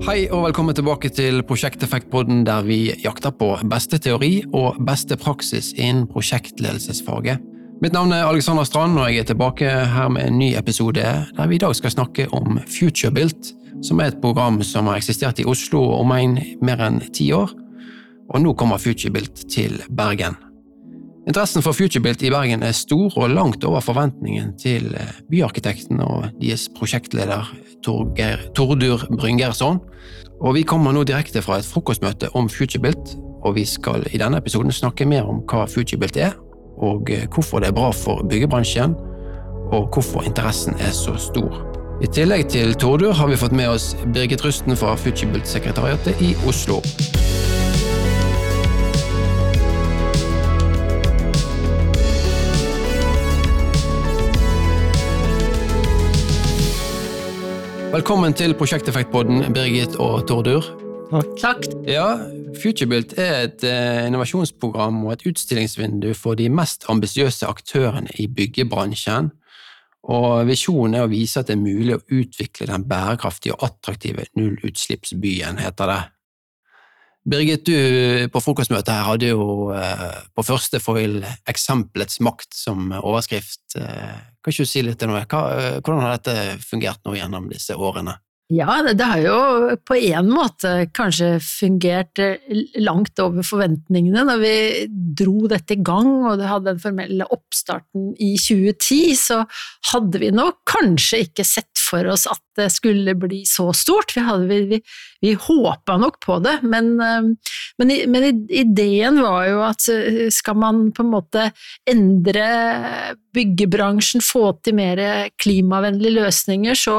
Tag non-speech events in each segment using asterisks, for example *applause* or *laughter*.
Hei og velkommen tilbake til Prosjekteffektpodden, der vi jakter på beste teori og beste praksis innen prosjektledelsesfaget. Mitt navn er Alexander Strand, og jeg er tilbake her med en ny episode der vi i dag skal snakke om FutureBuilt, som er et program som har eksistert i Oslo og omegn mer enn ti år. Og nå kommer FutureBuilt til Bergen. Interessen for FutureBuilt i Bergen er stor og langt over forventningen til byarkitekten og deres prosjektleder Torger, Tordur Bryngersson. Og vi kommer nå direkte fra et frokostmøte om FutureBuilt, og vi skal i denne episoden snakke mer om hva FutureBuilt er, og hvorfor det er bra for byggebransjen, og hvorfor interessen er så stor. I tillegg til Tordur har vi fått med oss Birgit Rusten fra FutureBuilt-sekretariatet i Oslo. Velkommen til Prosjekteffektpodden, Birgit og Tordur. Takk. Ja, FutureBuilt er et eh, innovasjonsprogram og et utstillingsvindu for de mest ambisiøse aktørene i byggebransjen. Og Visjonen er å vise at det er mulig å utvikle den bærekraftige og attraktive nullutslippsbyen, heter det. Birgit, du på frokostmøtet her hadde jo eh, på første foil 'Eksempelets makt' som overskrift. Eh, kan ikke du si litt om det? Hvordan har dette fungert nå gjennom disse årene? Ja, det har jo på en måte kanskje fungert langt over forventningene når vi dro dette i gang og det hadde den formelle oppstarten i 2010, så hadde vi nok kanskje ikke sett for oss at det skulle bli så stort. Vi, hadde, vi, vi, vi håpa nok på det, men, men, men, ideen var jo at skal man på en måte endre byggebransjen, få til mer klimavennlige løsninger, så,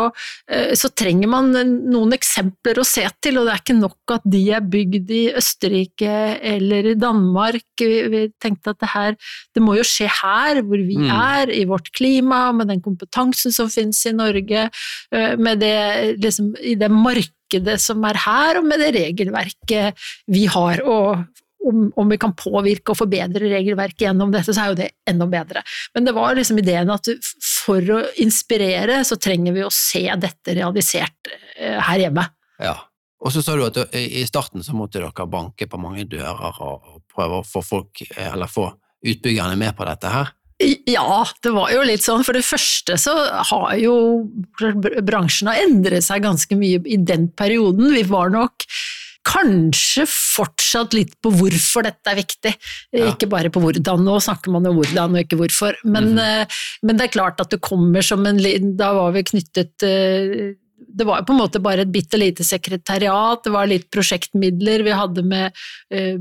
så trenger man noen eksempler å se til, og det er ikke nok at de er bygd i Østerrike eller i Danmark. Vi, tenkte at det her, det må jo skje her, hvor vi mm. er, i vårt klima, med den kompetansen som finnes i Norge, eh, med det, liksom, i det markedet som er her, og med det regelverket vi har. Og om, om, vi kan påvirke og forbedre regelverket gjennom dette, så er jo det enda bedre. Men det var liksom ideen at for å inspirere, så trenger vi å se dette realisert eh, her hjemme. Ja, og så sa du at i starten så måtte dere banke på mange dører og prøve å få folk, eller få utbyggerne med på dette her? Ja, det var jo litt sånn. For det første så har jo bransjen har endret seg ganske mye i den perioden. Vi var nok kanskje fortsatt litt på hvorfor dette er viktig, ja. ikke bare på hvordan. Nå snakker man om hvordan og ikke hvorfor, men, mm -hmm. men, det er klart at det kommer som en Da var vi knyttet eh, det var på en måte bare et bitte lite sekretariat, det var litt prosjektmidler. Vi hadde med eh,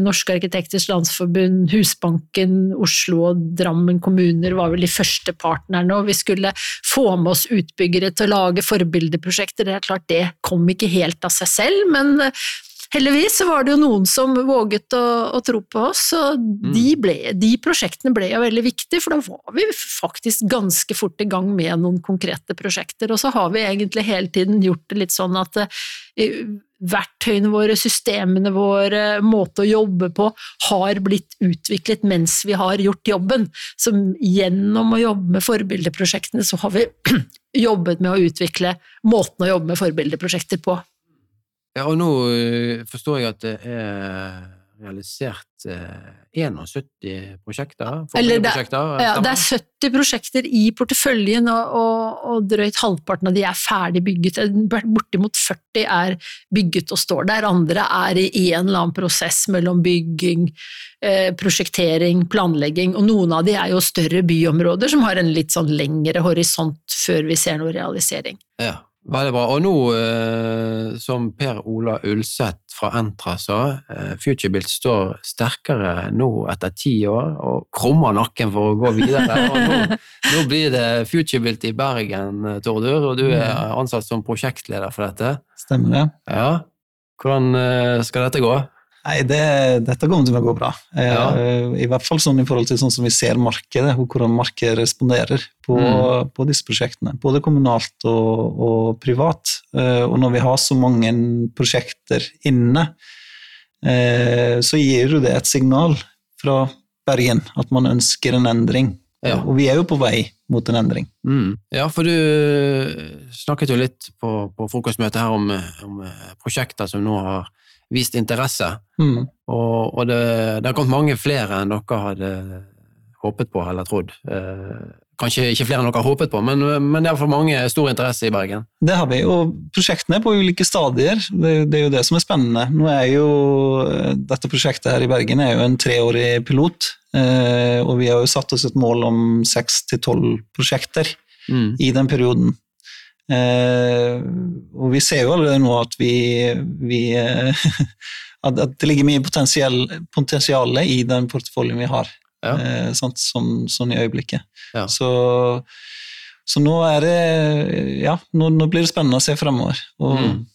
Norske arkitekters landsforbund, Husbanken, Oslo og Drammen kommuner var vel de første partnerne, og vi skulle få med oss utbyggere til å lage forbildeprosjekter. Det er klart, det kom ikke helt av seg selv, men heldigvis så var det jo noen som våget å, å tro på oss, og mm. de, ble, de, prosjektene ble jo veldig viktige, for da var vi faktisk ganske fort i gang med noen konkrete prosjekter. Og så har vi egentlig hele tiden gjort det litt sånn at uh, verktøyene våre, systemene våre, måte å jobbe på, har blitt utviklet mens vi har gjort jobben. Så gjennom å jobbe med forbildeprosjektene, så har vi *clears throat* jobbet med å utvikle måten å jobbe med forbildeprosjekter på. Ja, og nå uh, forstår jeg at det er realisert uh, 71 prosjekter? Eller det, ja, det er 70 prosjekter i porteføljen, og, og, og, drøyt halvparten av de er ferdig bygget. Bortimot 40 er bygget og står der, andre er i en eller annen prosess mellom bygging, eh, prosjektering, planlegging, og noen av de er jo større byområder som har en litt sånn lengre horisont før vi ser noe realisering. Ja. Veldig bra. Og nå, eh, som Per Ola Ulseth fra Entra sa, Futurebilt står sterkere nå etter ti år og krummer nakken for å gå videre. Nå, nå blir det Futurebilt i Bergen, eh, Tordur, og du er ansatt som prosjektleder for dette. Stemmer det. Ja. Hvordan eh, skal dette gå? Nei, det, Dette kommer til å gå bra. Eh, ja. I hvert fall sånn i forhold til sånn som vi ser markedet, og hvordan markedet responderer på, mm. på disse prosjektene. Både kommunalt og, og, privat. Eh, og når vi har så mange prosjekter inne, eh, så gir jo det et signal fra Bergen at man ønsker en endring. Ja. Og vi er jo på vei mot en endring. Mm. Ja, for du snakket jo litt på, på frokostmøtet her om, om prosjekter som nå har vist interesse. Mm. Og, og det, det har kommet mange flere enn dere hadde håpet på eller trodd. Eh, kanskje ikke flere enn dere har håpet på, men, men det er for mange stor interesse i Bergen. Det har vi, og prosjektene er på ulike stadier. Det, det er jo det som er spennende. Nå er jo Dette prosjektet her i Bergen er jo en treårig pilot, eh, og vi har jo satt oss et mål om seks til tolv prosjekter Mm. i den perioden. Eh, og vi ser jo allerede nå at vi, vi eh, *laughs* at, det ligger mye potensial, potensial i den porteføljen vi har, Ja. eh, sånn, sånn i øyeblikket. Ja. Så, så nå er det Ja, nå, nå blir det spennende å se fremover. Og Mm.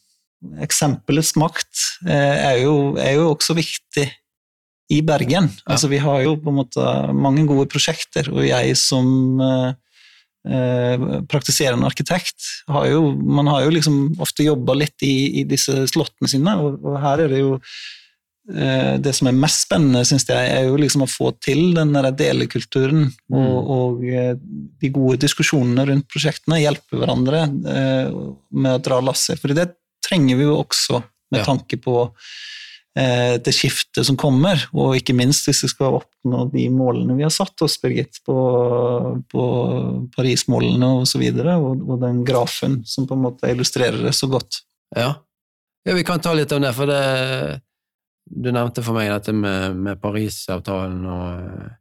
eksempelets makt eh, er, jo, er jo også viktig i Bergen. Altså, vi har jo på en måte mange gode prosjekter, og jeg som eh, praktiserende arkitekt har jo, man har jo liksom ofte jobba litt i, i disse slottene sine, og, og her er det jo eh, Det som er mest spennende, syns jeg, er jo liksom å få til den der delekulturen og, og eh, de gode diskusjonene rundt prosjektene. Hjelpe hverandre eh, med å dra lasset. For det trenger vi jo også med Ja. tanke på eh, det skiftet som kommer, og ikke minst hvis vi skal oppnå de målene vi har satt oss, Birgit, på, på Paris-målene osv., og, så og, og den grafen som på en måte illustrerer det så godt. Ja. ja, vi kan ta litt om det, for det Du nevnte for meg dette med, med Parisavtalen og eh,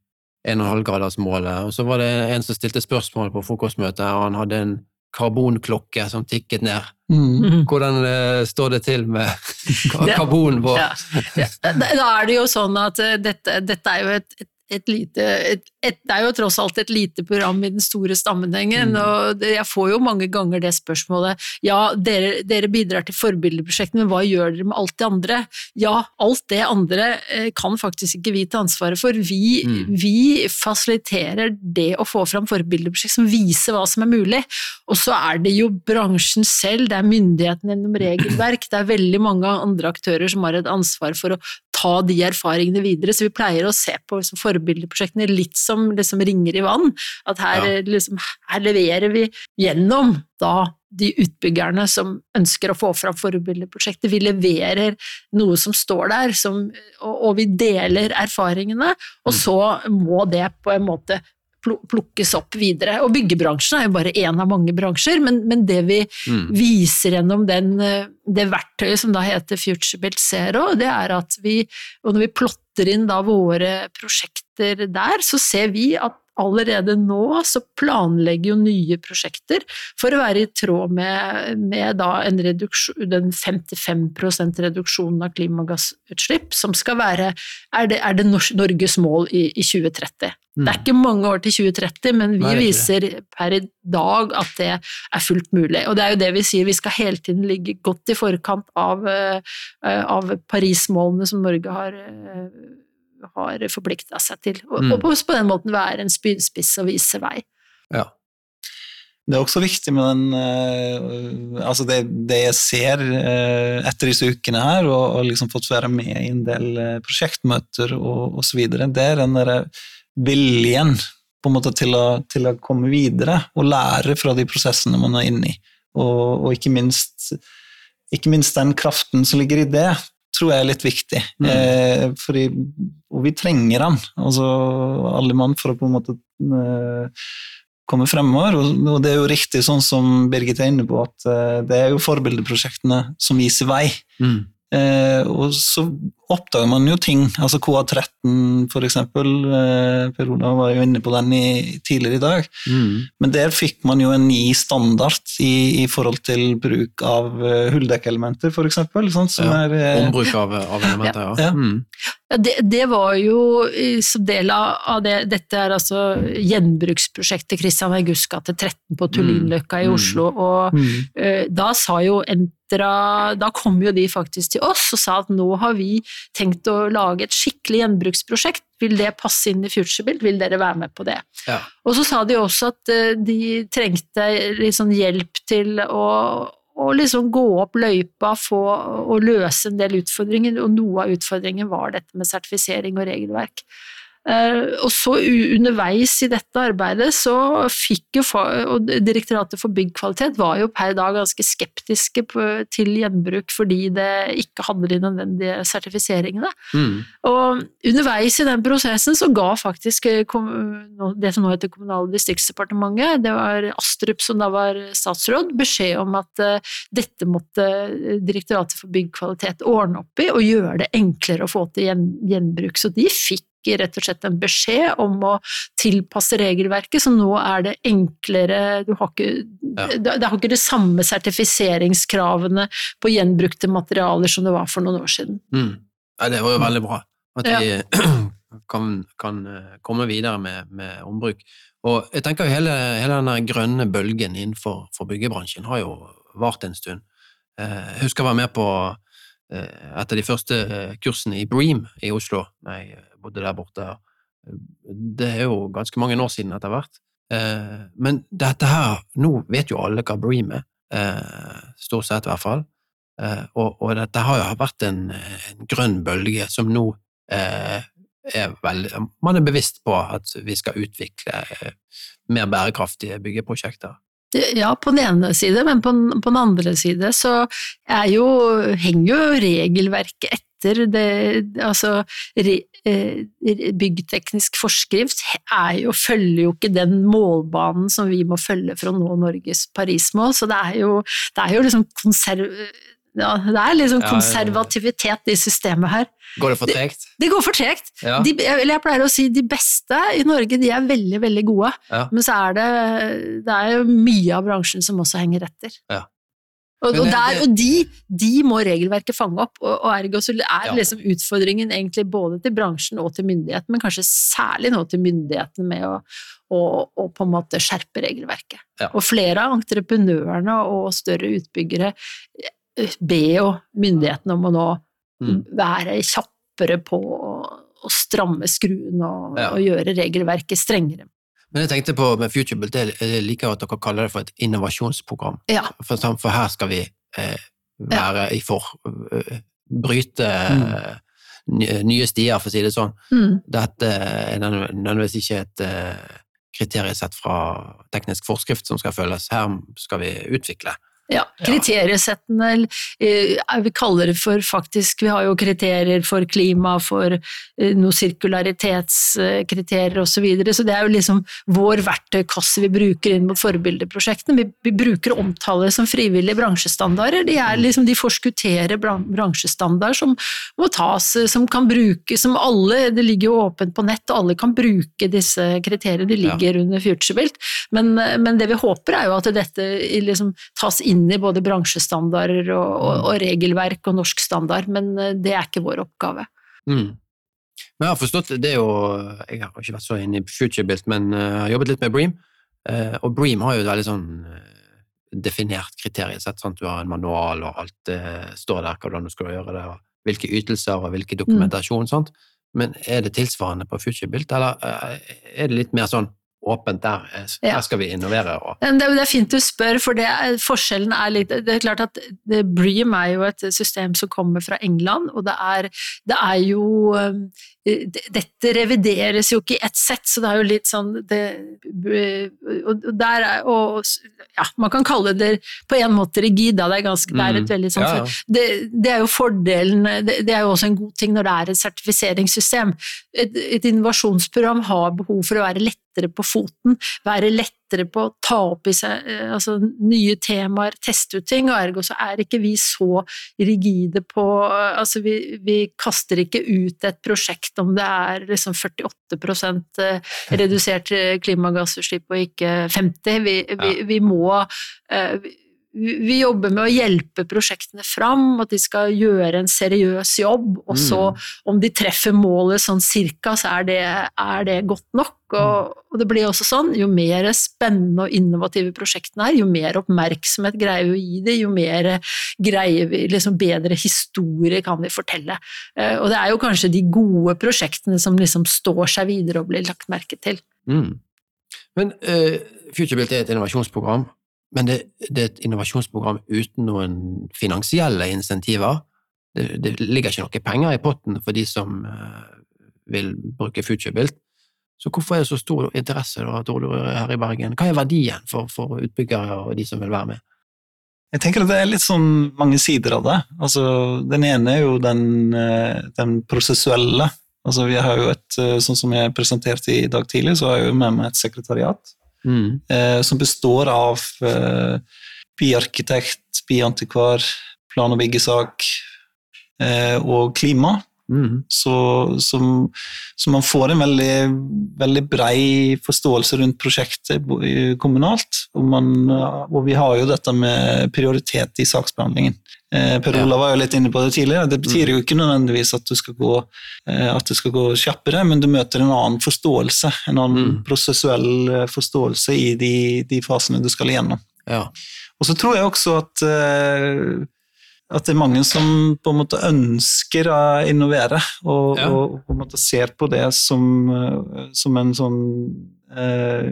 1,5-gradersmålet, og så var det en som stilte spørsmål på frokostmøtet, og han hadde en karbonklokke som tikket ned. Mm. Hvordan uh, står det til med *laughs* karbonen vår? karbon Ja. Ja, da er det jo sånn at uh, dette, dette er jo et, et, et lite et, et, Det er jo tross alt et lite program i den store sammenhengen, Mm. og det, jeg får jo mange ganger det spørsmålet Ja, dere, dere bidrar til forbildeprosjektet, men hva gjør dere med alt det andre? Ja, alt det andre eh, kan faktisk ikke vi ta ansvaret for. Vi, Mm. vi fasiliterer det å få fram forbildeprosjekt som viser hva som er mulig. Og så er det jo bransjen selv, det er myndighetene gjennom regelverk, det er veldig mange andre aktører som har et ansvar for å ta de erfaringene videre, så vi pleier å se på liksom, forbildeprosjektene litt som liksom, ringer i vann. At her, Ja. eh, liksom, her leverer vi gjennom da de utbyggerne som ønsker å få fram forbildeprosjektet. Vi leverer noe som står der, som, og, og vi deler erfaringene, og så må det på en måte plukkes opp videre. Og byggebransjen er jo bare én av mange bransjer, men, men det vi Mm. viser gjennom den, eh, det verktøyet som da heter FutureBuilt Zero, det er at vi, og når vi plotter inn da våre prosjekter der, så ser vi at allerede nå så planlegger jo nye prosjekter for å være i tråd med, med reduksjon, den 55% reduksjonen av klimagassutslipp, som skal være er det, er det Norges mål i, i 2030. Det er ikke mange år til 2030, men vi Nei, er viser per i dag at det er fullt mulig. Og det er jo det vi sier, vi skal hele tiden ligge godt i forkant av, eh, av Paris-målene som Norge har, eh, har forplikta seg til. Og, Mm. og på, på den måten være en spydspiss og vise vei. Ja. Det er også viktig med den eh, Altså, det, det jeg ser eh, etter disse ukene her, og, og liksom fått være med i en del eh, prosjektmøter og osv., det er den derre viljen på en måte til å, til å komme videre og lære fra de prosessene man er inne i. Og, og ikke, minst, ikke minst den kraften som ligger i det, tror jeg er litt viktig. Mm. Eh, fordi, og vi trenger den, altså alle mann, for å på en måte eh, komme fremover. Og, og det er jo riktig sånn som Birgit er inne på, at eh, det er jo forbildeprosjektene som viser vei. Mm. Eh, og så oppdager man jo ting, altså KA13 for eksempel, eh, Per Olav var jo inne på den i, tidligere i dag, Mm. men der fikk man jo en ny standard i, i forhold til bruk av uh, hulldekkelementer, for eksempel, sånn, Ja, er eh, Ombruk av, av elementer, ja. Ja. Mm. Ja, det, det var jo som del av av det Dette er altså gjenbruksprosjektet Christian Augusts gate 13 på Tullinløkka i Mm. Oslo. og mm, Eh, da sa jo Entra Da kom jo de faktisk til oss og sa at nå har vi tenkt å lage et skikkelig gjenbruksprosjekt. Vil det passe inn i FutureBuild? Vil dere være med på det? Ja. Og så sa de også at eh, de trengte sånn hjelp til å, å liksom gå opp løypa få, og løse en del utfordringer, og noe av utfordringen var dette med sertifisering og regelverk. Eh, og så underveis i dette arbeidet så fikk jo og Direktoratet for byggkvalitet var jo per dag ganske skeptiske til gjenbruk fordi det ikke hadde de nødvendige sertifiseringene. Mm. Og underveis i den prosessen så ga faktisk eh, det som nå heter Kommunal- og distriktsdepartementet, det var Astrup som da var statsråd, beskjed om at dette måtte Direktoratet for byggkvalitet ordne opp i og gjøre det enklere å få til gjenbruk. Så de fikk rett og slett en beskjed om å tilpasse regelverket, så nå er det enklere Du har ikke, ja. det, har ikke de samme sertifiseringskravene på gjenbrukte materialer som det var for noen år siden. Mm. Ja, det var jo veldig bra at vi ja. *clears throat* kan, kan, eh, komme videre med, med, ombruk. Og jeg tenker jo hele, hele den grønne bølgen innenfor byggebransjen har jo vart en stund. Eh, jeg husker jeg var med på Eh, et av de første kursene i Bream i Oslo, eh, bodde der borte. Det er jo ganske mange år siden etter hvert. Men dette her Nå vet jo alle hva Bream er, stort sett i hvert fall. Og, dette har jo vært en, grønn bølge som nå er veldig Man er bevisst på at vi skal utvikle mer bærekraftige byggeprosjekter. Ja, på den ene side, men på den andre side så jo, henger jo regelverket etter. Det, altså, re, eh, byggteknisk forskrift jo, følger jo ikke den målbanen som vi må følge for å nå Norges Parismål, så det er jo, det er jo liksom konserv ja, det er liksom konservativitet i systemet her. Går det for tregt? Det, de går for tregt. Ja. De, jeg pleier å si de beste i Norge de er veldig, veldig gode, ja. men så er det, det er jo mye av bransjen som også henger etter. Ja. Og, og, der, og de, de, må regelverket fange opp, og, og ergo så er ja. liksom utfordringen egentlig både til bransjen og til myndighetene, men kanskje særlig nå til myndighetene med å, å, å på en måte skjerpe regelverket. Ja. Og flere av entreprenørene og større utbyggere be jo myndighetene om å nå mm. være kjappere på å stramme skruen og, ja. og, gjøre regelverket strengere. Men jeg tenkte på med Futurebuild, jeg liker at dere kaller det for et innovasjonsprogram. Ja. For, for, her skal vi eh, være i for uh, Bryte mm. nye stier, for å si det sånn. Mm. Dette er nødvendigvis ikke et uh, kriteriesett fra teknisk forskrift som skal følges. Her skal vi utvikle. Ja, kriteriesettene, eh, vi kaller det for faktisk Vi har jo kriterier for klima, for noe noen sirkularitetskriterier osv., så, videre, så det er jo liksom vår verktøykasse vi bruker inn mot forbildeprosjektene. Vi, vi bruker å omtale det som frivillige bransjestandarder. De, er liksom, de forskutterer bransjestandarder som må tas, som kan brukes, som alle Det ligger jo åpent på nett, og alle kan bruke disse kriteriene. De ligger ja. under Futurebuilt, men, men, det vi håper er jo at dette liksom tas inn inn i både bransjestandarder og, og, mm. og, regelverk og norsk standard, men eh, det er ikke vår oppgave. Mm. Men jeg har forstått, det jo, Jeg har ikke vært så inne i FutureBuilt, men eh, jeg har jobbet litt med Bream. Eh, og Bream har jo et veldig sånn definert kriteriesett. Sant? Du har en manual, og alt står der hvordan du skal gjøre det, og hvilke ytelser og hvilke dokumentasjon. Mm. Sant? Men er det tilsvarende på FutureBuilt, eller er det litt mer sånn åpent der. Her skal vi innovere. Og... Det, er fint du spør, for det, forskjellen er litt Det er klart at det, Bream er jo et system som kommer fra England, og det er, det er jo um, dette revideres jo ikke i ett sett, så det er jo litt sånn det, og der er, og, ja, Man kan kalle det på en måte rigid, da. Det er, ganske, det er et mm. veldig sånn, ja, ja. Det, det, er jo fordelen det, det, er jo også en god ting når det er et sertifiseringssystem. Et, et innovasjonsprogram har behov for å være lettere på foten, være lettere på å ta opp i seg eh, altså, nye temaer, teste ut ting, og ergo så er ikke vi så rigide på eh, Altså, vi, vi kaster ikke ut et prosjekt om det er liksom 48 eh, *laughs* redusert klimagassutslipp og ikke 50 Vi, vi, vi må vi jobber med å hjelpe prosjektene fram, at de skal gjøre en seriøs jobb. Og så, mm. om de treffer målet sånn cirka, så er det, er det godt nok. Og, mm. og, det blir også sånn, jo mer spennende og innovative prosjektene er, jo mer oppmerksomhet greier vi å gi dem, jo mer greier vi, liksom bedre historie kan vi fortelle. Eh, og det er jo kanskje de gode prosjektene som liksom står seg videre og blir lagt merke til. Mm. Men uh, FutureBuilt er et innovasjonsprogram men det, det, er et innovasjonsprogram uten noen finansielle insentiver. Det, det, ligger ikke noe penger i potten for de som uh, vil bruke FutureBuilt. Så hvorfor er det så stor interesse da, her i Bergen? Hva er verdien for, for utbyggere og de som vil være med? Jeg tenker at Det er litt sånn mange sider av det. Altså, den ene er jo den, eh, den prosessuelle. Altså, vi har jo et, eh, Sånn som jeg presenterte i dag tidlig, så har jeg jo med meg et sekretariat mm. eh, som består av eh, byarkitekt, byantikvar, plan- og byggesak eh, og klima. Mm. Så, så, så, man får en veldig, veldig brei forståelse rundt prosjektet kommunalt. Og, man, og, vi har jo dette med prioritet i saksbehandlingen. Eh, per Olav var jo litt inne på det tidligere. Det betyr jo ikke nødvendigvis at, du skal gå, eh, at det skal gå kjappere, men du møter en annen forståelse, en annen mm. prosessuell eh, forståelse i de, de, fasene du skal igjennom. Ja. Og så tror jeg også at at det er mange som på en måte ønsker å innovere, og, ja. og på en måte ser på det som, som en sånn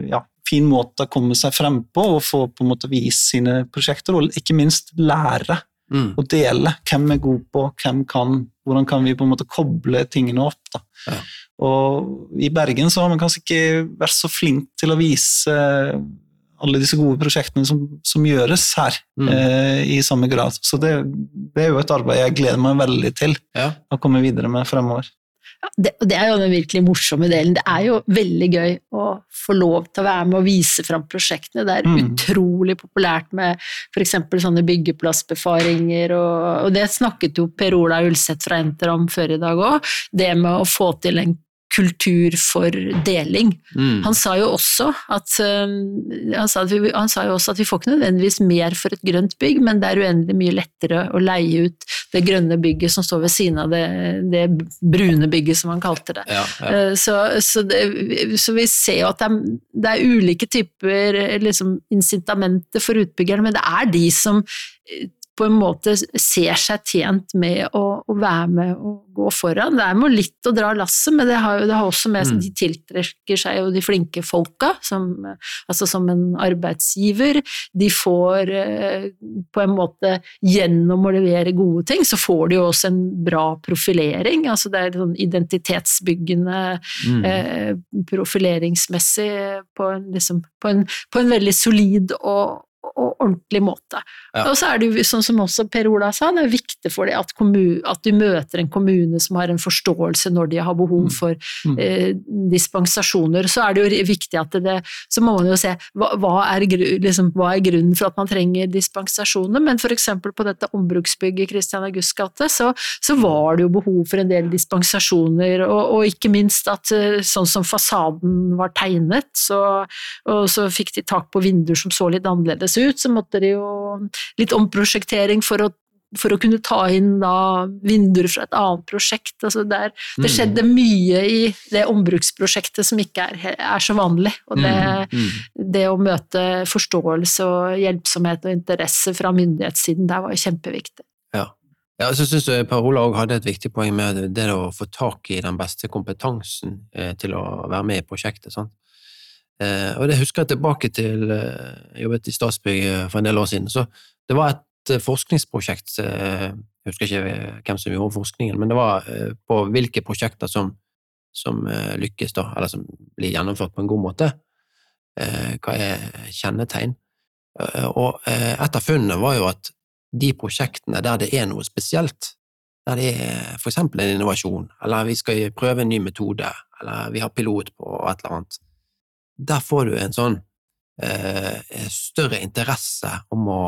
ja, fin måte å komme seg frem på og få på en måte vise sine prosjekter, og ikke minst lære mm. og dele. Hvem er god på, hvem kan, hvordan kan vi på en måte koble tingene opp. Ja. Og I Bergen så har man kanskje ikke vært så flink til å vise alle disse gode prosjektene som, som gjøres her mm. eh, i samme grad. Så det, det, er jo et arbeid jeg gleder meg veldig til ja. å komme videre med fremover. Det, det, er jo den virkelig morsomme delen. Det er jo veldig gøy å få lov til å være med og vise fram prosjektene. Det er mm. utrolig populært med f.eks. sånne byggeplassbefaringer, og, og, det snakket jo Per Ola Ulseth fra Enter om før i dag òg. Det med å få til en kultur for deling. Mm. Han sa også at um, han sa, vi, han sa jo også at vi får ikke nødvendigvis mer for et grønt bygg, men det er uendelig mye lettere å leie ut det grønne bygget som står ved siden av det, det brune bygget, som han kalte det. Ja, ja. Uh, så, så, det. så, vi ser jo at det er, det er ulike typer liksom, incitamenter for utbyggerne, men det er de som på en måte ser seg tjent med å, å, være med og gå foran. Det er med litt å dra lasset, men det har, det har også med mm. de tiltrekker seg jo de flinke folka, som, altså som en arbeidsgiver. De får eh, på en måte gjennom å levere gode ting, så får de jo også en bra profilering. Altså det er sånn identitetsbyggende mm. eh, profileringsmessig på en, liksom, på en, på en veldig solid og og ordentlig måte. Ja. Og så er det jo sånn som også Per Ola sa, det er viktig for deg at, at, du møter en kommune som har en forståelse når de har behov mm. for mm. eh, dispensasjoner. Så er det jo viktig at det Så må man jo se hva, hva, er, liksom, hva er, grunnen for at man trenger dispensasjoner, men f.eks. på dette ombruksbygget Christian Augusts gate, så, så, var det jo behov for en del dispensasjoner, og, og ikke minst at eh, sånn som fasaden var tegnet, så, og så fikk de tak på vinduer som så litt annerledes ut, så måtte de jo litt omprosjektering for å, for å kunne ta inn da vinduer fra et annet prosjekt. Altså der, det mm. skjedde mye i det ombruksprosjektet som ikke er, er så vanlig. Og det, mm. Mm. det, å møte forståelse og hjelpsomhet og interesse fra myndighetssiden der var jo kjempeviktig. Ja. Ja, så synes jeg Per Ola hadde et viktig poeng med det å få tak i den beste kompetansen eh, til å være med i prosjektet. Sant? Eh, og det husker jeg tilbake til eh, Jeg jobbet i Statsbygg eh, for en del år siden. Så det var et forskningsprosjekt, jeg husker ikke hvem som gjorde forskningen, men det var på hvilke prosjekter som, som lykkes, da, eller som blir gjennomført på en god måte. Hva er kjennetegn? Og et av funnene var jo at de prosjektene der det er noe spesielt, der det er for eksempel en innovasjon, eller vi skal prøve en ny metode, eller vi har pilot på et eller annet, der får du en sånn eh, større interesse om å,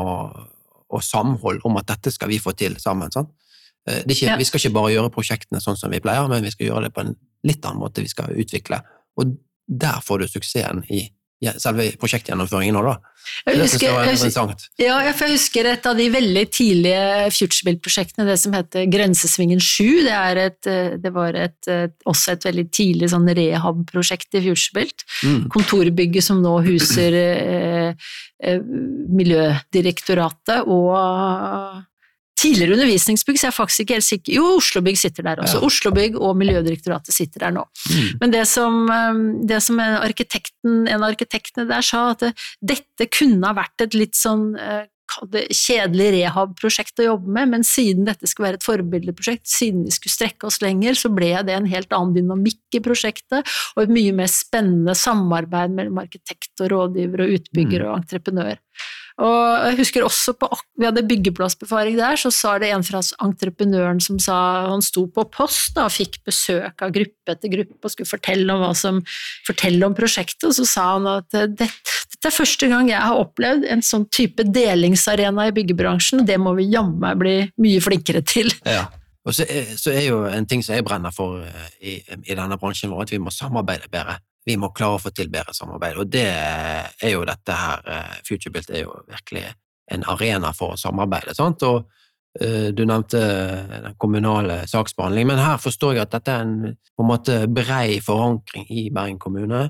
og samhold om at dette skal vi få til sammen. Sant? Eh, ikke, ja. Vi skal ikke bare gjøre prosjektene sånn som vi pleier, men vi skal gjøre det på en litt annen måte. Vi skal utvikle. Og der får du suksessen i selve prosjektgjennomføringen òg, da. Jeg husker, jeg, husker, Ja, jeg husker et av de veldig tidlige FutureBuild-prosjektene, det som heter Grensesvingen 7. Det, et, det var et, også et veldig tidlig sånn rehab-prosjekt i FutureBuild. Mm. Kontorbygget som nå huser eh, eh, Miljødirektoratet og tidligere undervisningsbygg, så er jeg faktisk ikke helt sikker Jo, Oslobygg sitter der også. Ja. Oslobygg og Miljødirektoratet sitter der nå. Mm. Men det som, um, det som arkitekten, en av arkitektene der sa, at det, dette kunne ha vært et litt sånn uh, kjedelig rehab-prosjekt å jobbe med, men siden dette skulle være et forbildeprosjekt, siden vi skulle strekke oss lenger, så ble det en helt annen dynamikk i prosjektet, og et mye mer spennende samarbeid mellom arkitekt og rådgiver og utbygger mm. og entreprenør. Og jeg husker også på, Vi hadde byggeplassbefaring der, så sa det en fra entreprenøren som sa Han sto på post da, og fikk besøk av gruppe etter gruppe og skulle fortelle om, som, fortelle om prosjektet, og så sa han at dette, dette er første gang jeg har opplevd en sånn type delingsarena i byggebransjen, og det må vi jammen bli mye flinkere til. *laughs* Ja. Og så er, så er, jo en ting som jeg brenner for eh, i, i denne bransjen vår, at vi må samarbeide bedre vi må klare å få til bedre samarbeid. Og det er jo dette her eh, FutureBuilt er jo virkelig en arena for å samarbeide. sant? Og uh, du nevnte den kommunale saksbehandlingen, men her forstår jeg at dette er en på en måte brei forankring i Bergen kommune.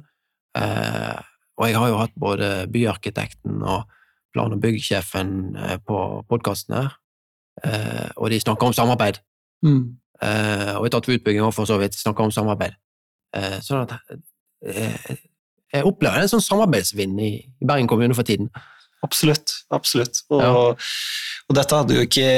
Uh, og jeg har jo hatt både byarkitekten og plan- og byggsjefen på podkasten her, og de snakker om samarbeid. Mm. og Etat for utbygging for så vidt snakker om samarbeid. sånn at Eh, jeg opplever en sånn samarbeidsvind i, Bergen kommune for tiden. Absolutt. Absolutt. Og, ja. og, dette hadde jo ikke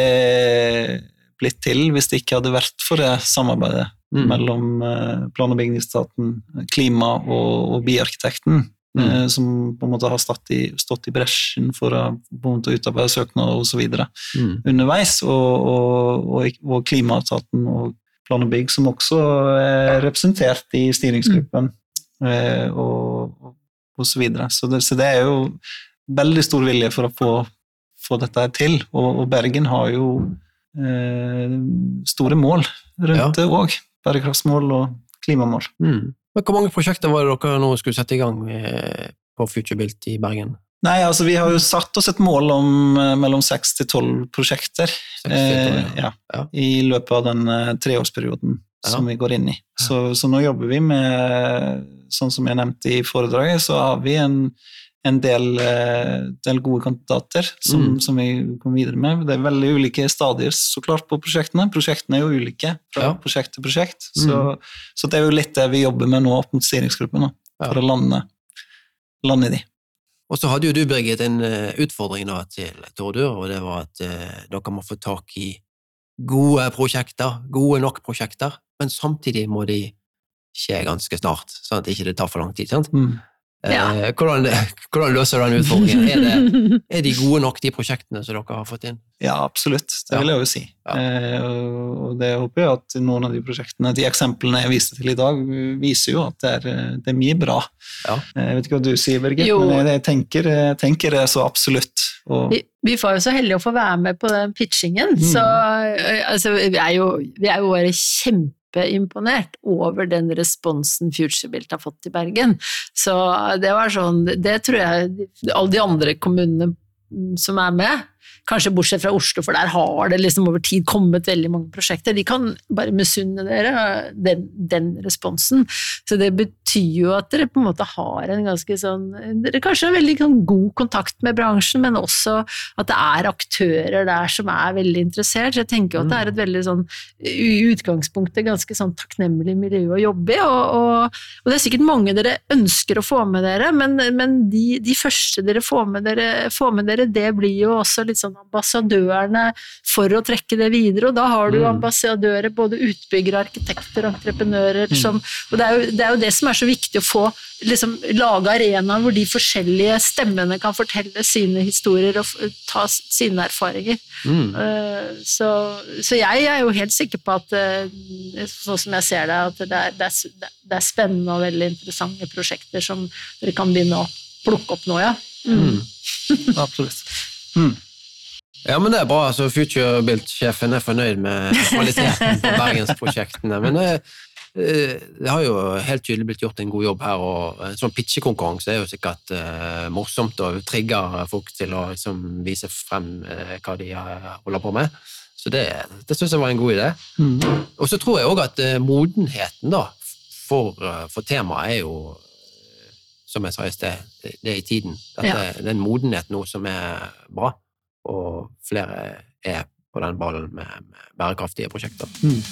blitt til hvis det ikke hadde vært for det samarbeidet mm. mellom eh, plan- og bygningsetaten, klima og, og byarkitekten. Mm. Eh, som på en måte har stått i, stått i bresjen for å på en måte utarbeide søknader osv. Mm. underveis. Og, og, og, klimaetaten og plan og bygg, som også er representert i styringsgruppen. Eh, og, og så videre. Så det, så det, er jo veldig stor vilje for å få, få dette til, og, og Bergen har jo eh, store mål rundt ja. det òg. Bærekraftsmål og klimamål. Mm. Men Hvor mange prosjekter var det dere nå skulle sette i gang med på FutureBuilt i Bergen? Nei, altså Vi har jo satt oss et mål om uh, mellom seks til tolv prosjekter 6 eh, ja. Ja, i løpet av den treårsperioden som vi går inn i. Så, så, nå jobber vi med, sånn som jeg nevnte i foredraget, så har vi en, en del, eh, del, gode kandidater som, mm. som, vi kommer videre med. Det er veldig ulike stadier så klart på prosjektene. Prosjektene er jo ulike fra ja. prosjekt til prosjekt. Mm. Så, så, det er jo litt det vi jobber med nå opp mot styringsgruppen, for ja. å lande, lande de. Og så hadde jo du, Birgit, en eh, utfordring da til Tordur, og det var at uh, dere må få tak i gode prosjekter, gode nok prosjekter men samtidig må de skje ganske snart, sånn at det ikke tar for lang tid. Mm. Eh, ja. Eh, hvordan, hvordan, løser du den utfordringen? Er, det, *laughs* er, de gode nok, de prosjektene som dere har fått inn? Ja, absolutt. Det vil jeg jo si. Ja. Eh, og det håper jeg at noen av de prosjektene, de eksemplene jeg viste til i dag, viser jo at det er, det er mye bra. Ja. Eh, jeg vet ikke hva du sier, Birgit, jo. men jeg, tenker, jeg tenker det så absolutt. Og... Vi, vi, var jo så heldige å få være med på den pitchingen, mm. så eh, altså, vi er jo, vi er jo bare kjempe kjempeimponert over den responsen Futurebilt har fått i Bergen. Så det var sånn Det tror jeg alle de andre kommunene som er med, Kanskje bortsett fra Oslo, for der har det liksom over tid kommet veldig mange prosjekter. De kan bare misunne dere den, den, responsen. Så det betyr jo at dere på en måte har en ganske sånn Dere kanskje har veldig sånn god kontakt med bransjen, men også at det er aktører der som er veldig interessert. Så jeg tenker jo at det er et veldig sånn i utgangspunktet ganske sånn takknemlig miljø å jobbe i, og, og, og, det er sikkert mange dere ønsker å få med dere, men, men de, de, første dere får med dere, får med dere, det blir jo også litt sånn ambassadørene for å trekke det videre. Og da har du mm. ambassadører, både utbyggere, arkitekter, entreprenører mm. som Og det er, jo, det er, jo, det som er så viktig å få liksom, lage arenaer hvor de forskjellige stemmene kan fortelle sine historier og ta sine erfaringer. Mm. Uh, så, så, jeg er jo helt sikker på at uh, sånn som jeg ser det, at det er, det, er, det er, spennende og veldig interessante prosjekter som dere kan begynne å plukke opp nå, ja. Mm. Absolutt. Mm. Ja, men det er bra. altså Futurebuilt-sjefen er fornøyd med kvaliteten på bergensprosjektene. Men det, eh, det, har jo helt tydelig blitt gjort en god jobb her, og en sånn pitchekonkurranse er jo sikkert uh, morsomt og trigger folk til å liksom, vise frem uh, hva de holder på med. Så det, det syns jeg var en god idé. Mm. Og så tror jeg òg at uh, modenheten da, for, for temaet er jo som jeg sa i sted, det er i tiden. Dette, ja. Det er en modenhet nå som er bra og flere er på den ballen med, med bærekraftige prosjekter. Mm.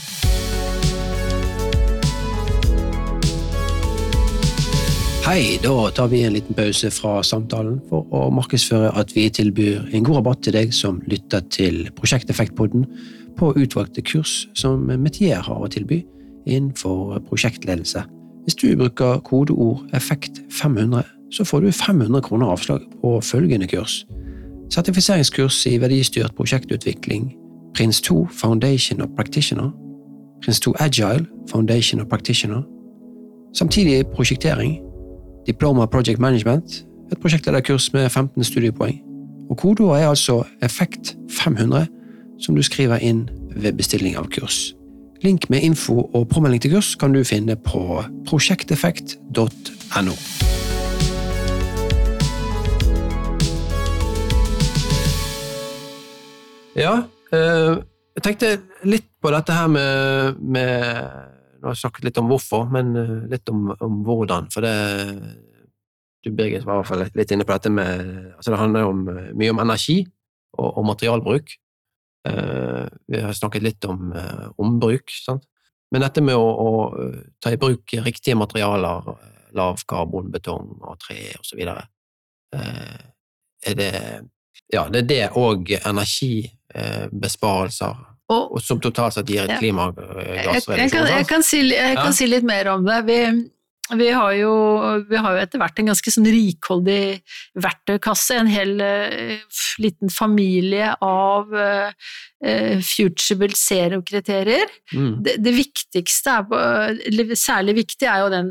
Hei, da tar vi en liten pause fra samtalen for å markedsføre at vi tilbyr en god rabatt til deg som lytter til Prosjekteffektpodden på utvalgte kurs som Metier har å tilby innenfor prosjektledelse. Hvis du bruker kodeord effekt500, så får du 500 kroner avslag på følgende kurs. Sertifiseringskurs i verdistyrt prosjektutvikling, Prins 2 Foundation of Practitioner, Prins 2 Agile Foundation of Practitioner, samtidig prosjektering Diploma Project Management, et prosjektlederkurs med 15 studiepoeng. Og Kodeordet er altså Effekt500, som du skriver inn ved bestilling av kurs. Link med info og påmelding til kurs kan du finne på prosjekteffekt.no. Ja, eh, jeg tenkte litt på dette her med, med nå har jeg snakket litt om hvorfor, men eh, litt om, om hvordan. For det Du, Birgit, var i hvert fall litt inne på dette med altså Det handler om, eh, mye om energi og, og materialbruk. Vi har snakket litt om ombruk, sant? men dette med å, å, ta i bruk riktige materialer, lav betong og tre osv., uh, er det Ja, det er det og energibesparelser og, og som totalt sett gir et ja. klimagassreduksjon? Jeg, kan, jeg, kan si, jeg kan si, litt mer om det. Vi, vi, har jo, vi, har jo, etter hvert en ganske sånn rikholdig verktøykasse. En hel uh, liten familie av uh, futurable zero-kriterier. Mm. Det, det, viktigste, er, særlig viktig, er jo den,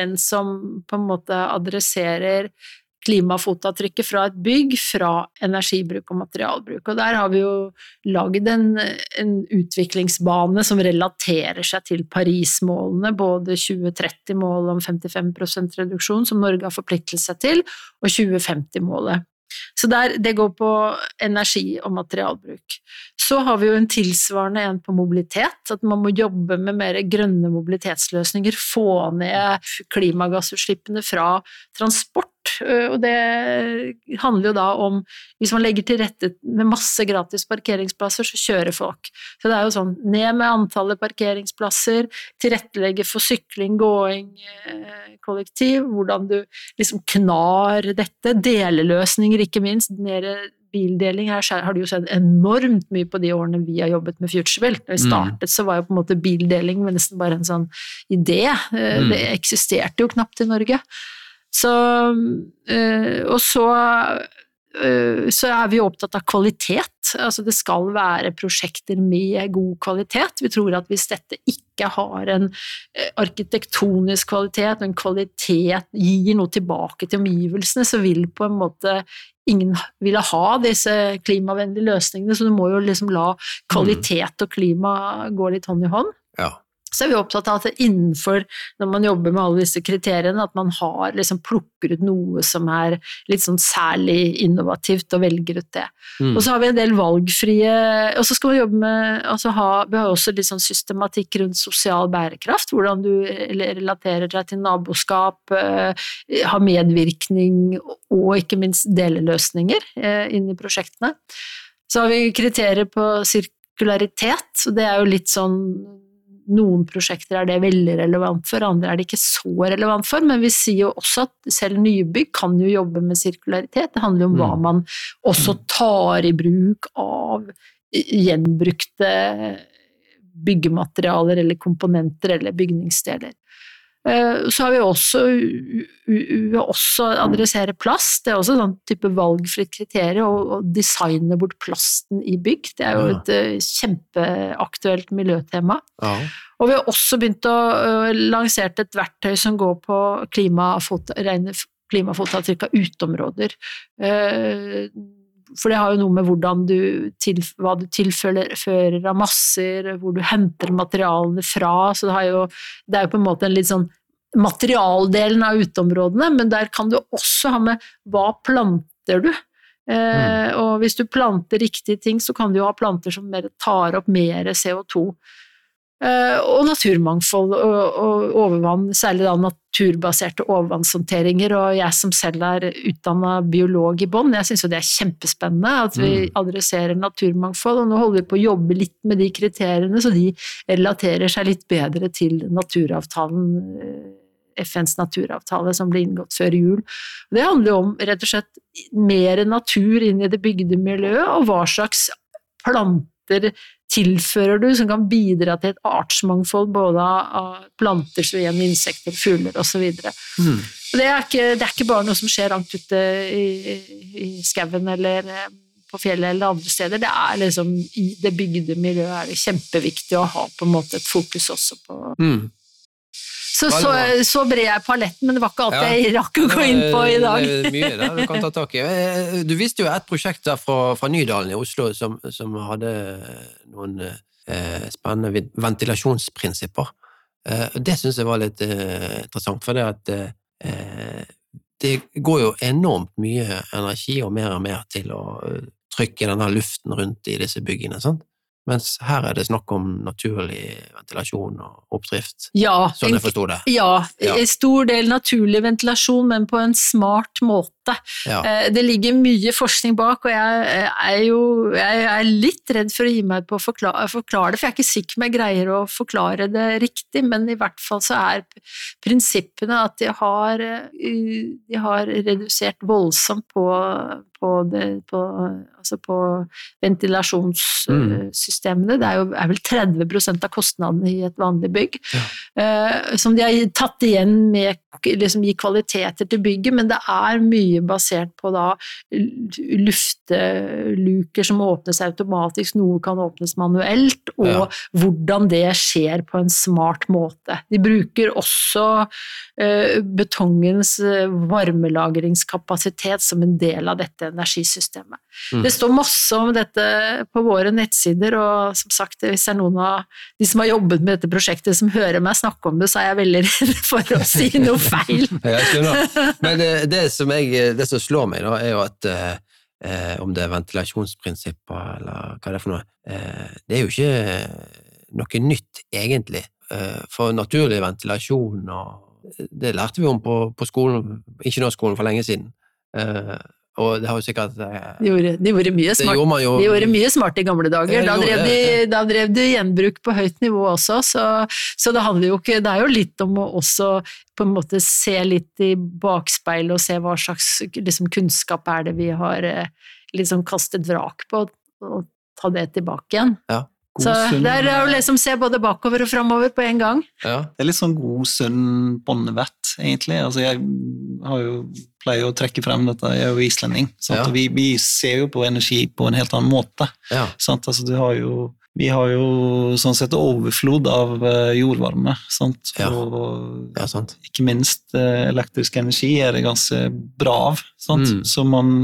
den som på en måte adresserer klimafotavtrykket fra et bygg, fra energibruk og materialbruk. Og der har vi jo lagd en, en, utviklingsbane som relaterer seg til Paris-målene, både 2030-målet om 55% reduksjon, som Norge har forpliktet seg til, og 2050-målet. Så der, det går på energi og materialbruk. Så har vi jo en tilsvarende en på mobilitet, at man må jobbe med mer grønne mobilitetsløsninger, få ned klimagassutslippene fra transport. Og det handler jo da om Hvis man legger til rette med masse gratis parkeringsplasser, så kjører folk. Så det er jo sånn ned med antallet parkeringsplasser, tilrettelegge for sykling, gåing, kollektiv, hvordan du liksom knar dette. Deleløsninger, ikke minst. Mer bildeling. Her har det jo skjedd enormt mye på de årene vi har jobbet med Futurebill. Da vi startet, så var jo på en måte bildeling nesten bare en sånn idé. Eh, mm. Det eksisterte jo knapt i Norge. Så eh, Og så eh, så er vi opptatt av kvalitet. Altså det skal være prosjekter med god kvalitet. Vi tror at hvis dette ikke har en arkitektonisk kvalitet, og en kvalitet gir noe tilbake til omgivelsene, så vil på en måte ingen ville ha disse klimavennlige løsningene, så du må jo liksom la kvalitet og klima gå litt hånd i hånd. Så er vi opptatt av at innenfor, når man jobber med alle disse kriteriene, at man har liksom plukker ut noe som er litt sånn særlig innovativt, og velger ut det. Mm. Og så har vi en del valgfrie Og så skal man jobbe med altså ha, Vi har også litt sånn systematikk rundt sosial bærekraft, hvordan du relaterer deg til naboskap, uh, har medvirkning og ikke minst deleløsninger uh, inn i prosjektene. Så har vi kriterier på sirkularitet, og det er jo litt sånn noen prosjekter er det veldig relevant for, andre er det ikke så relevant for, men vi sier jo også at selv nybygg kan jo jobbe med sirkularitet. Det handler jo om hva mm. man også tar i bruk av gjenbrukte byggematerialer eller komponenter eller bygningsdeler. Eh, så har vi også, også adressere plast. Det er også sånn type valgfritt kriterium. Å designe bort plasten i bygg. Det er jo et ja. Eh, kjempeaktuelt miljøtema. Ja. Og vi har også begynt å lansere et verktøy som går på klimafot, rene klimafotavtrykk av uteområder. For det har jo noe med hvordan du til, hva du tilfører av masser, hvor du henter materialene fra, så det, jo, det er jo på en måte en litt sånn materialdelen av uteområdene, men der kan du også ha med hva planter du? Eh, mm. og hvis du planter riktige ting, så kan du jo ha planter som tar opp mer CO2. Eh, og naturmangfold og, og, overvann, særlig da naturbaserte overvannshåndteringer. Og jeg som selv er utdanna biolog i bånn, jeg syns jo det er kjempespennende at vi mm. adresserer naturmangfold. Og nå holder vi på å jobbe litt med de kriteriene, så de relaterer seg litt bedre til naturavtalen eh, FNs naturavtale som ble inngått før jul. Det handler jo om rett og slett mer natur inn i det bygde miljøet, og hva slags planter tilfører du som kan bidra til et artsmangfold både av planter, som igjen insekter, fugler osv. Mm. Det, er ikke, det er ikke bare noe som skjer langt ute i, i skauen eller eh, på fjellet eller andre steder. Det er liksom I det bygde miljøet er det kjempeviktig å ha på en måte et fokus også på mm. Så, så, så, bred er paletten, men det var ikke alt jeg rakk å gå inn på i dag. Mye der du kan ta tak i. Eh, du viste jo et prosjekt der fra, fra Nydalen i Oslo som, som hadde noen eh, spennende ventilasjonsprinsipper. Eh, det syns jeg var litt eh, interessant, for det at eh, det går jo enormt mye energi og mer og mer til å eh, trykke denne luften rundt i disse byggene. sant? Mens her er det snakk om naturlig ventilasjon og oppdrift, ja, sånn jeg forsto det. Ja, ja, stor del naturlig ventilasjon, men på en smart måte. Ja. Eh, det ligger mye forskning bak, og jeg er jo jeg er litt redd for å gi meg på å forklare, forklare, det, for jeg er ikke sikker om jeg greier å forklare det riktig, men i hvert fall så er prinsippene at de har, eh, de har redusert voldsomt på, på, det, på, altså på ventilasjonssystemene. Mm. Det er jo er vel 30% av kostnadene i et vanlig bygg, ja. som de har tatt igjen med liksom, gi kvaliteter til bygget, men det er mye basert på da luftluker som åpnes automatisk, noe kan åpnes manuelt, og ja. hvordan det skjer på en smart måte. De bruker også uh, betongens eh, varmelagringskapasitet som en del av dette energisystemet. Mm. Det står masse om dette på våre nettsider, og som sagt, hvis det er noen av de som har jobbet med dette prosjektet som hører meg snakke om det, så er jeg veldig *laughs* redd for å si noe feil. *laughs* Men det, det, som jeg, det, som slår meg, da, er jo at eh, om det er ventilasjonsprinsipper eller hva det er for noe, eh, det er jo ikke noe nytt, egentlig. Eh, for naturlig ventilasjon og Det lærte vi om på, på skolen, ingeniørskolen for lenge siden. Og det har jo sikkert eh, De gjorde, de gjorde mye smart. Gjorde jo, de gjorde mye smart i gamle dager. Da drev, de, da drev de gjenbruk på høyt nivå også, så, så det ikke Det er jo litt om å også på en måte se litt i bakspeilet og se hva slags liksom, kunnskap er det vi har liksom kastet vrak på, og ta det tilbake igjen. Ja. God, så det er å liksom se både bakover og framover på en gang. Ja. Det er litt sånn god, sunn bondevett, egentlig. Altså, jeg har jo pleier å trekke frem dette, jeg er jo islending. Ja. Vi, vi, ser jo på energi på en helt annen måte. Ja. Altså, har jo, vi har jo sånn sett overflod av uh, jordvarme. Sant? Og ikke minst uh, elektrisk energi er det ganske bra av. Mm. Så man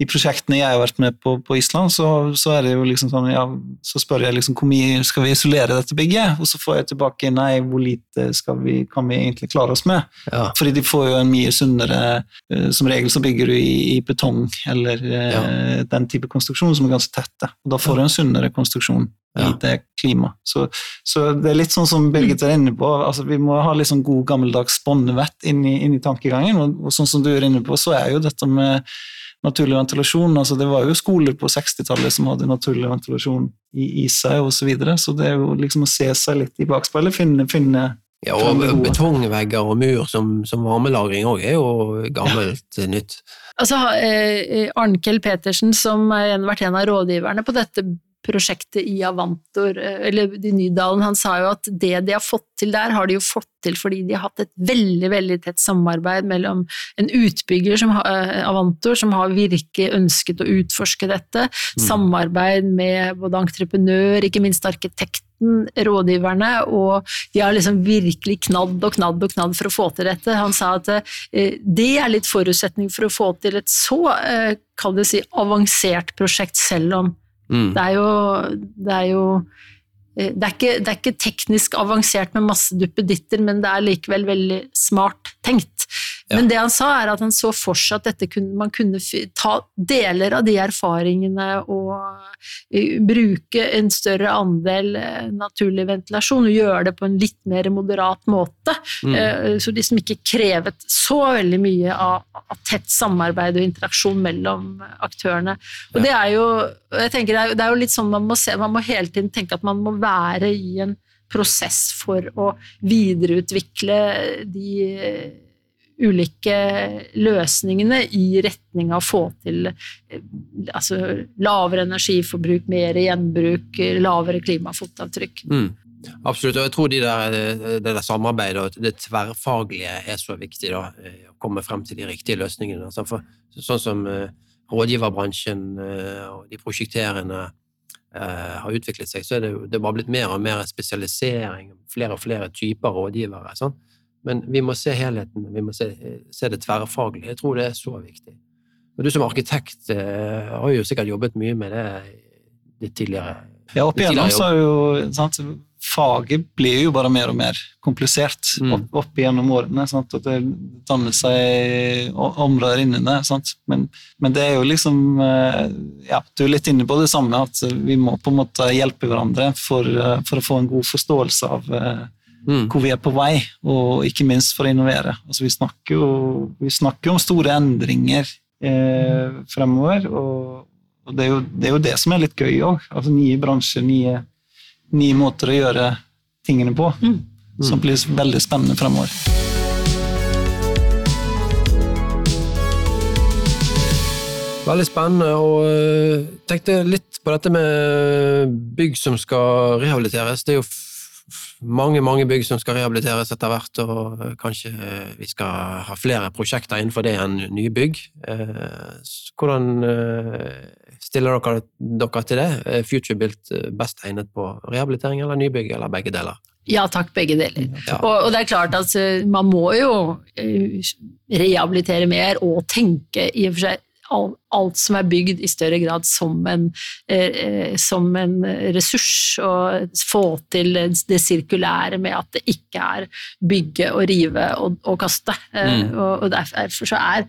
de prosjektene jeg har vært med på på Island, så, så er det jo liksom sånn, ja, så spør jeg liksom hvor mye skal vi isolere dette bygget, og så får jeg tilbake nei, hvor lite vi, kan vi egentlig klare oss med? Ja. Fordi de får jo en mye sunnere uh, Som regel så bygger du i, i betong eller uh, ja. den type konstruksjon som er ganske tette, og da får du en sunnere konstruksjon. I det klimaet. Så, så, det er litt sånn som Birgit er inne på, altså vi må ha litt sånn god gammeldags båndvett inn, inn, i tankegangen. Og, og, sånn som du er inne på, så er jo dette med naturlig ventilasjon. Altså, det var jo skoler på 60-tallet som hadde naturlig ventilasjon i, i seg osv. Så, videre. så det er jo liksom å se seg litt i bakspeilet, finne, finne ja, og Betongvegger og mur som, som varmelagring òg er jo gammelt ja. *laughs* nytt. Altså, eh, Arnkel Petersen, som har vært en av rådgiverne på dette prosjektet i Avantor, eh, eller i Nydalen, han sa jo at det de har fått til der, har de jo fått til fordi de har hatt et veldig veldig tett samarbeid mellom en utbygger som uh, Avantor, som har virkelig ønsket å utforske dette, mm. samarbeid med både entreprenør, ikke minst arkitekten, rådgiverne, og de har liksom virkelig knadd og knadd og knadd for å få til dette. Han sa at uh, det er litt forutsetning for å få til et så, kall det si, avansert prosjekt, selv om Mm. Det er jo, det er jo eh, det er, ikke, det er, ikke, teknisk avansert med masse duppeditter, men det er likevel veldig smart tenkt. Ja. Men det han sa, er at han så for seg at dette kunne, man kunne ta deler av de erfaringene og eh, bruke en større andel eh, naturlig ventilasjon og gjøre det på en litt mer moderat måte. Mm. Eh, så de som ikke krevet så veldig mye av, av, tett samarbeid og interaksjon mellom aktørene. Og ja. det er jo jeg tenker det er, det er jo litt sånn man må se, man må hele tiden tenke at man må være i en prosess for å videreutvikle de ulike løsningene i retning av å få til altså, lavere energiforbruk, mer gjenbruk, lavere klimafotavtrykk. Mm. Absolutt, og jeg tror de der, det der samarbeidet og det tverrfaglige er så viktig. da, Å komme frem til de riktige løsningene. Altså, for, sånn som rådgiverbransjen og de prosjekterende har utviklet seg, så er det, det bare blitt mer og mer spesialisering, flere og flere typer rådgivere. Sånn. Men vi må se helheten, vi må se, se, det tverrfaglige. Jeg tror det er så viktig. Og du som arkitekt har jo sikkert jobbet mye med det litt tidligere. Ja, opp igjennom så er jo sant, faget blir jo bare mer og mer komplisert mm. opp, opp gjennom årene. Sant? og det danner seg områder inni det. Men, men, det er jo liksom eh, ja, Du er litt inne på det samme, at vi må på en måte hjelpe hverandre for, eh, for å få en god forståelse av eh, mm. hvor vi er på vei, og ikke minst for å innovere. Altså, vi, snakker jo, vi snakker om store endringer eh, fremover, og, og det, er jo, det, er jo, det som er litt gøy òg. Altså, nye bransjer, nye nye måter å gjøre tingene på, mm. som blir veldig spennende fremover. Veldig spennende, og uh, tenkte litt på dette med bygg som skal rehabiliteres. Det er jo mange mange bygg som skal rehabiliteres etter hvert, og eh, kanskje vi skal ha flere prosjekter innenfor det enn nye bygg. Uh, hvordan Stiller dere dere til det? Er FutureBuilt eh, best egnet på rehabilitering eller nybygg, eller begge deler? Ja takk, begge deler. Ja. Og, og, det er klart at eh, man må jo eh, rehabilitere mer og tenke i og for seg alt som er bygd i større grad som en, eh, som en ressurs, og få til det sirkulære med at det ikke er bygge og rive og, og kaste. Eh, mm. Og, derfor så er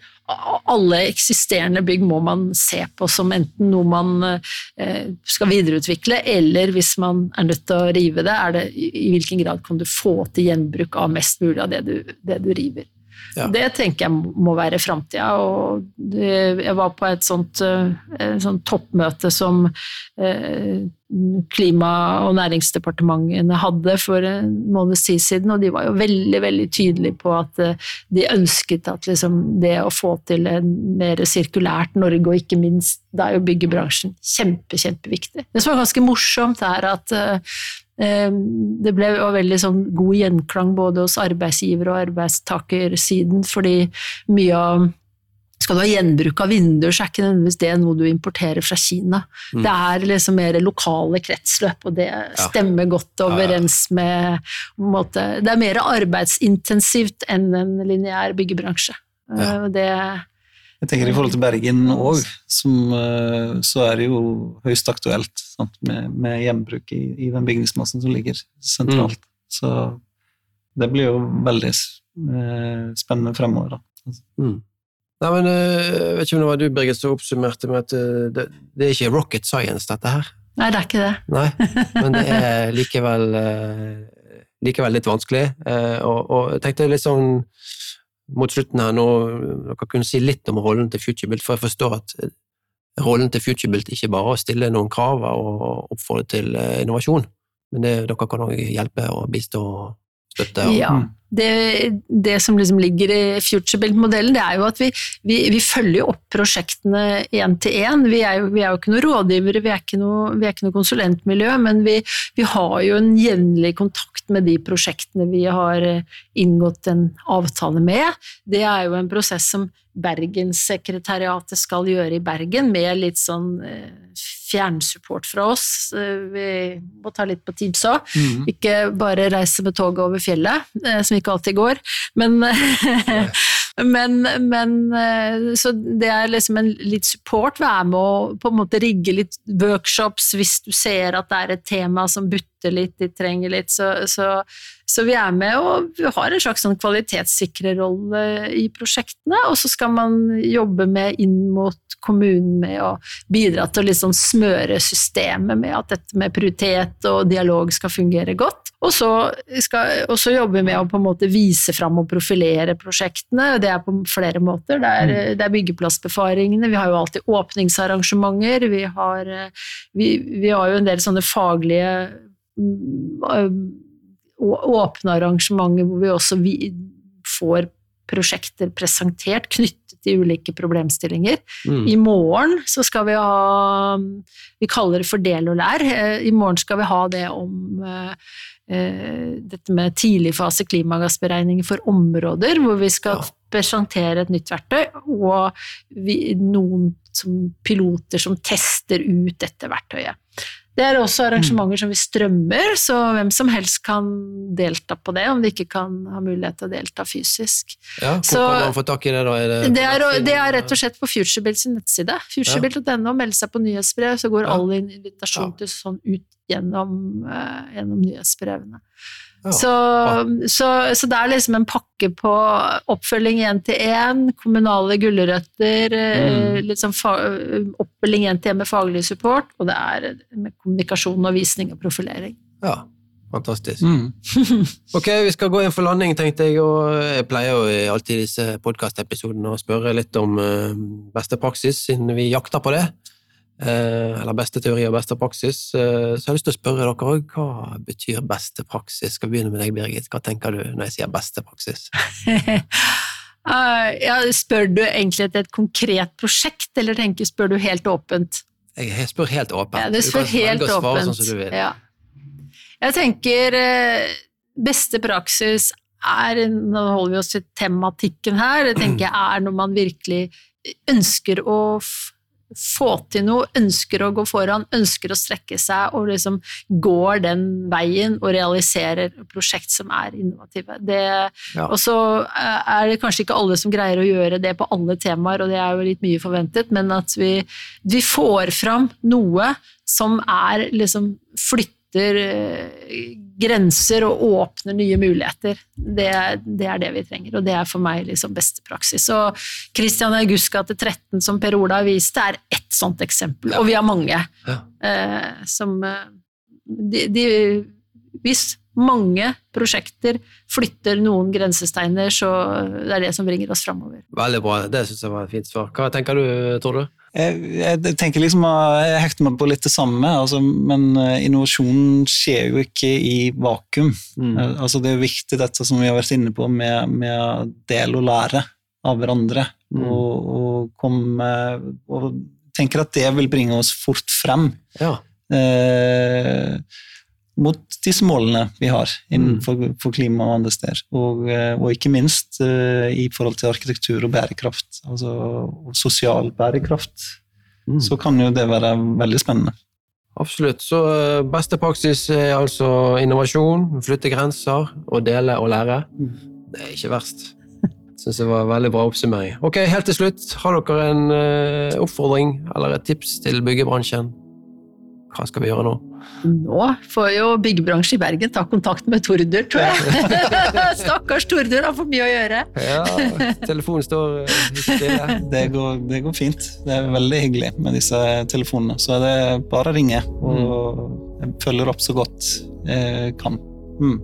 alle eksisterende bygg må man se på som enten noe man eh, skal videreutvikle, eller hvis man er nødt til å rive det, det i hvilken grad kan du få til gjenbruk av mest mulig av det du, det du river. Ja. Det tenker jeg må være framtida. Jeg var på et sånt, eh, et sånt toppmøte som eh, Klima- og næringsdepartementene hadde for en måneds tid siden, og de var jo veldig veldig tydelige på at eh, de ønsket at liksom det å få til en mer sirkulært Norge, og ikke minst da er jo byggebransjen kjempe, kjempeviktig. Det som var ganske morsomt, er at det ble jo veldig sånn god gjenklang både hos arbeidsgiver- og arbeidstakersiden, fordi mye av skal du ha gjenbruk av vinduer, så er ikke nødvendigvis det noe du importerer fra Kina. Mm. Det er liksom mer lokale kretsløp, og det stemmer ja. godt overens med måte, Det er mer arbeidsintensivt enn en lineær byggebransje. Ja. Det jeg tenker I forhold til Bergen òg, eh, så er det jo høyst aktuelt sant, med, med, gjenbruk i, i, den bygningsmassen som ligger sentralt. Mm. Så det blir jo veldig eh, spennende fremover. Da. Mm. Nei, men eh, Jeg vet ikke om det var du, Birgit, som oppsummerte med at det, det, er ikke rocket science, dette her? Nei, det er ikke det. Nei, Men det er likevel, likevel litt vanskelig. Og, og jeg tenkte litt sånn mot slutten her nå dere kunne si litt om rollen til FutureBuilt, for jeg forstår at eh, rollen til FutureBuilt ikke bare er å stille noen krav og oppfordre til eh, innovasjon, men det, dere kan òg hjelpe og bistå og støtte. Og, ja. Det, det, som liksom ligger i FutureBuild-modellen, det er jo at vi, vi, vi følger opp prosjektene én til én. Vi, vi, er jo ikke noen rådgivere, vi er ikke noe, er ikke noe konsulentmiljø, men vi, har jo en jevnlig kontakt med de prosjektene vi har eh, inngått en avtale med. Det er jo en prosess som Bergenssekretariatet skal gjøre i Bergen, med litt sånn eh, fjernsupport fra oss. Vi må ta litt på tips òg. Mm. Ikke bare reise med toget over fjellet, eh, som ikke alltid går. Men, *laughs* men, men, Så det er liksom en litt support. Være med å på en måte rigge litt workshops hvis du ser at det er et tema som butter litt, de trenger litt. Så, så så vi er med og vi har en slags sånn kvalitetssikrerolle i prosjektene, og så skal man jobbe med inn mot kommunen med å bidra til å liksom smøre systemet med at dette med prioritet og dialog skal fungere godt. Og så, skal, og så jobber vi med å på en måte vise fram og profilere prosjektene, det er på flere måter. Det er, mm. det er byggeplassbefaringene, vi har jo alltid åpningsarrangementer, vi har, vi, vi har jo en del sånne faglige åpne arrangementer hvor vi også får prosjekter presentert knyttet til ulike problemstillinger. Mm. I morgen så skal vi ha Vi kaller det for del og lær. I morgen skal vi ha det om uh, dette med tidligfase klimagassberegninger for områder, hvor vi skal ja. presentere et nytt verktøy, og vi, noen som piloter som tester ut dette verktøyet. Det er også arrangementer som vi strømmer, så hvem som helst kan delta på det, om de ikke kan ha mulighet til å delta fysisk. Ja, Hvor så, kan man få tak i det, da? Er det, det, er, det, er, rett og slett på Futurebuild sin nettside. Futurebuild.no, melde seg på nyhetsbrev, så går ja. all invitasjon til sånn ut gjennom, uh, gjennom nyhetsbrevene. Så, så, så, det er liksom en pakke på oppfølging én til én, kommunale gulrøtter, eh, mm. liksom oppfølging én til én med faglig support, og det er med kommunikasjon og visning og profilering. Ja, fantastisk. Mm. *laughs* ok, vi skal gå inn for landing, tenkte jeg, og jeg pleier jo alltid i disse podkastepisodene å spørre litt om eh, beste praksis, siden vi jakter på det. Eh, eller beste teori og beste praksis. Eh, så jeg har lyst til å spørre dere òg, hva betyr beste praksis? Skal vi begynne med deg, Birgit. Hva tenker du når jeg sier beste praksis? uh, *laughs* ja, spør du egentlig etter et konkret prosjekt, eller tenker, spør du helt åpent? Jeg spør helt åpent. Ja, du spør du helt åpent. Sånn som du vil. Ja. Jeg tenker beste praksis er Nå holder vi oss til tematikken her. Det tenker jeg *clears throat* er når man virkelig ønsker å få til noe, ønsker å gå foran, ønsker å strekke seg og liksom går den veien og realiserer prosjekt som er innovative. Det, ja. Og så eh, er det kanskje ikke alle som greier å gjøre det på alle temaer, og det er jo litt mye forventet, men at vi, vi får fram noe som er liksom flytter eh, grenser og åpner nye muligheter. Det, det, er det vi trenger, og det er for meg liksom beste praksis. Og Christian August gate 13, som Per Ola viste, er ett sånt eksempel, ja. og vi har mange ja. eh, som eh, de, de, Hvis mange prosjekter flytter noen grensesteiner, så det er det som bringer oss framover. Veldig bra, det syns jeg var et fint svar. Hva tenker du, tror du? Jeg, jeg, tenker liksom, jeg hekter meg på litt det samme, altså, men innovasjonen skjer jo ikke i vakuum. Mm. Eh, altså, det er viktig dette som vi har vært inne på med, med del og lære av hverandre. Mm. Og, og, komme, og tenker at det vil bringe oss fort frem. Ja. Eh, mot disse målene vi har innenfor mm. klima og andre steder. Og, eh, og ikke minst uh, i forhold til arkitektur og bærekraft, altså og sosial bærekraft, mm. så kan jo det være veldig spennende. Absolutt. Så eh, beste praksis er altså innovasjon, flytte grenser og dele og lære. Mm. Det er ikke verst. Syns det var en veldig bra oppsummering. Ok, Helt til slutt, har dere en uh, oppfordring eller et tips til byggebransjen? Hva skal vi gjøre nå? Nå får jo byggebransjen i Bergen ta kontakt med Tordur, tror jeg. *laughs* Stakkars Tordur har for mye å gjøre. ja, telefonen står eh, stille. Det går, det går, fint. Det er veldig hyggelig med disse telefonene. Så er det bare å ringe, og jeg følger opp så godt jeg kan. Mm.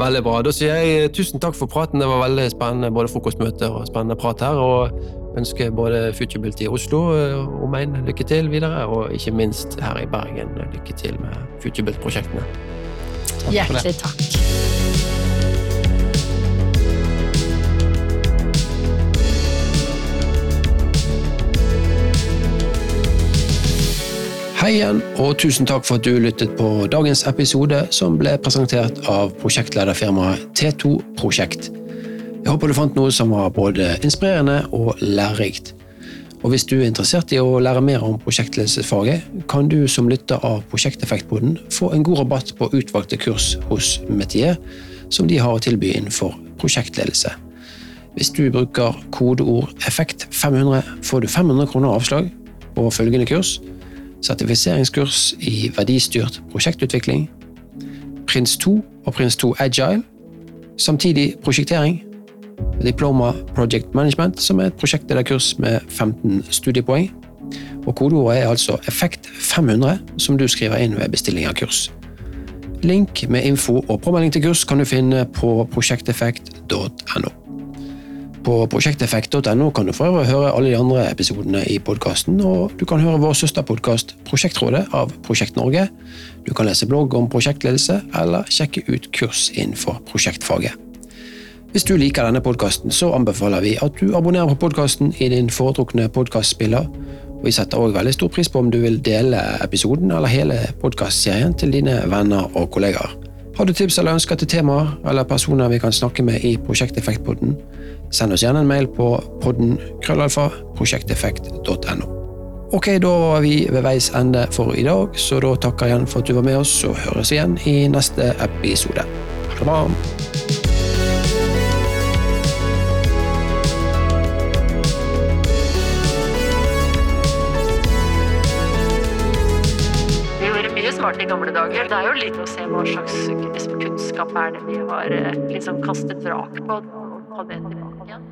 Veldig bra. Da sier jeg tusen takk for praten. Det var veldig spennende både frokostmøte og spennende prat her. og ønsker både Futurebuilt i Oslo og omegn lykke til videre, og ikke minst her i Bergen lykke til med Futurebilt-prosjektene. Hjertelig takk. Hei igjen, og tusen takk for at du lyttet på dagens episode, som ble presentert av prosjektlederfirmaet T2 Prosjekt. Jeg håper du fant noe som var både inspirerende og lærerikt. Og Hvis du er interessert i å lære mer om prosjektledelsesfaget, kan du som lytter av Prosjekteffektboden få en god rabatt på utvalgte kurs hos Metier, som de har å tilby innenfor prosjektledelse. Hvis du bruker kodeord effekt500, får du 500 kroner avslag på følgende kurs. Sertifiseringskurs i verdistyrt prosjektutvikling. Prins 2 og Prins 2 Agile. Samtidig prosjektering Diploma Project Management, som er et prosjekt eller kurs med 15 studiepoeng. Og Kodeordet er altså Effekt 500, som du skriver inn ved bestilling av kurs. Link med info og påmelding til kurs kan du finne på prosjekteffekt.no. På prosjekteffekt.no kan du for øvrig høre alle de andre episodene i podkasten, og du kan høre vår søsterpodkast Prosjektrådet av Prosjekt Norge. Du kan lese blogg om prosjektledelse, eller sjekke ut kurs innenfor prosjektfaget. Hvis du liker denne podkasten, så anbefaler vi at du abonnerer på podkasten i din foretrukne podkastspiller. Og vi setter også veldig stor pris på om du vil dele episoden eller hele podkastserien til dine venner og kollegaer. Har du tips eller ønsker til temaer eller personer vi kan snakke med i Prosjekteffektpodden, send oss gjerne en mail på podden krøllalfa prosjekteffekt.no. Ok, da var vi ved veis ende for i dag, så da takker jeg igjen for at du var med oss, og høres igjen i neste episode. Ha det bra! I gamle dager. Det er jo litt å se hva slags kunnskap er det vi har eh, liksom kastet vrak på, og ta det tilbake igjen.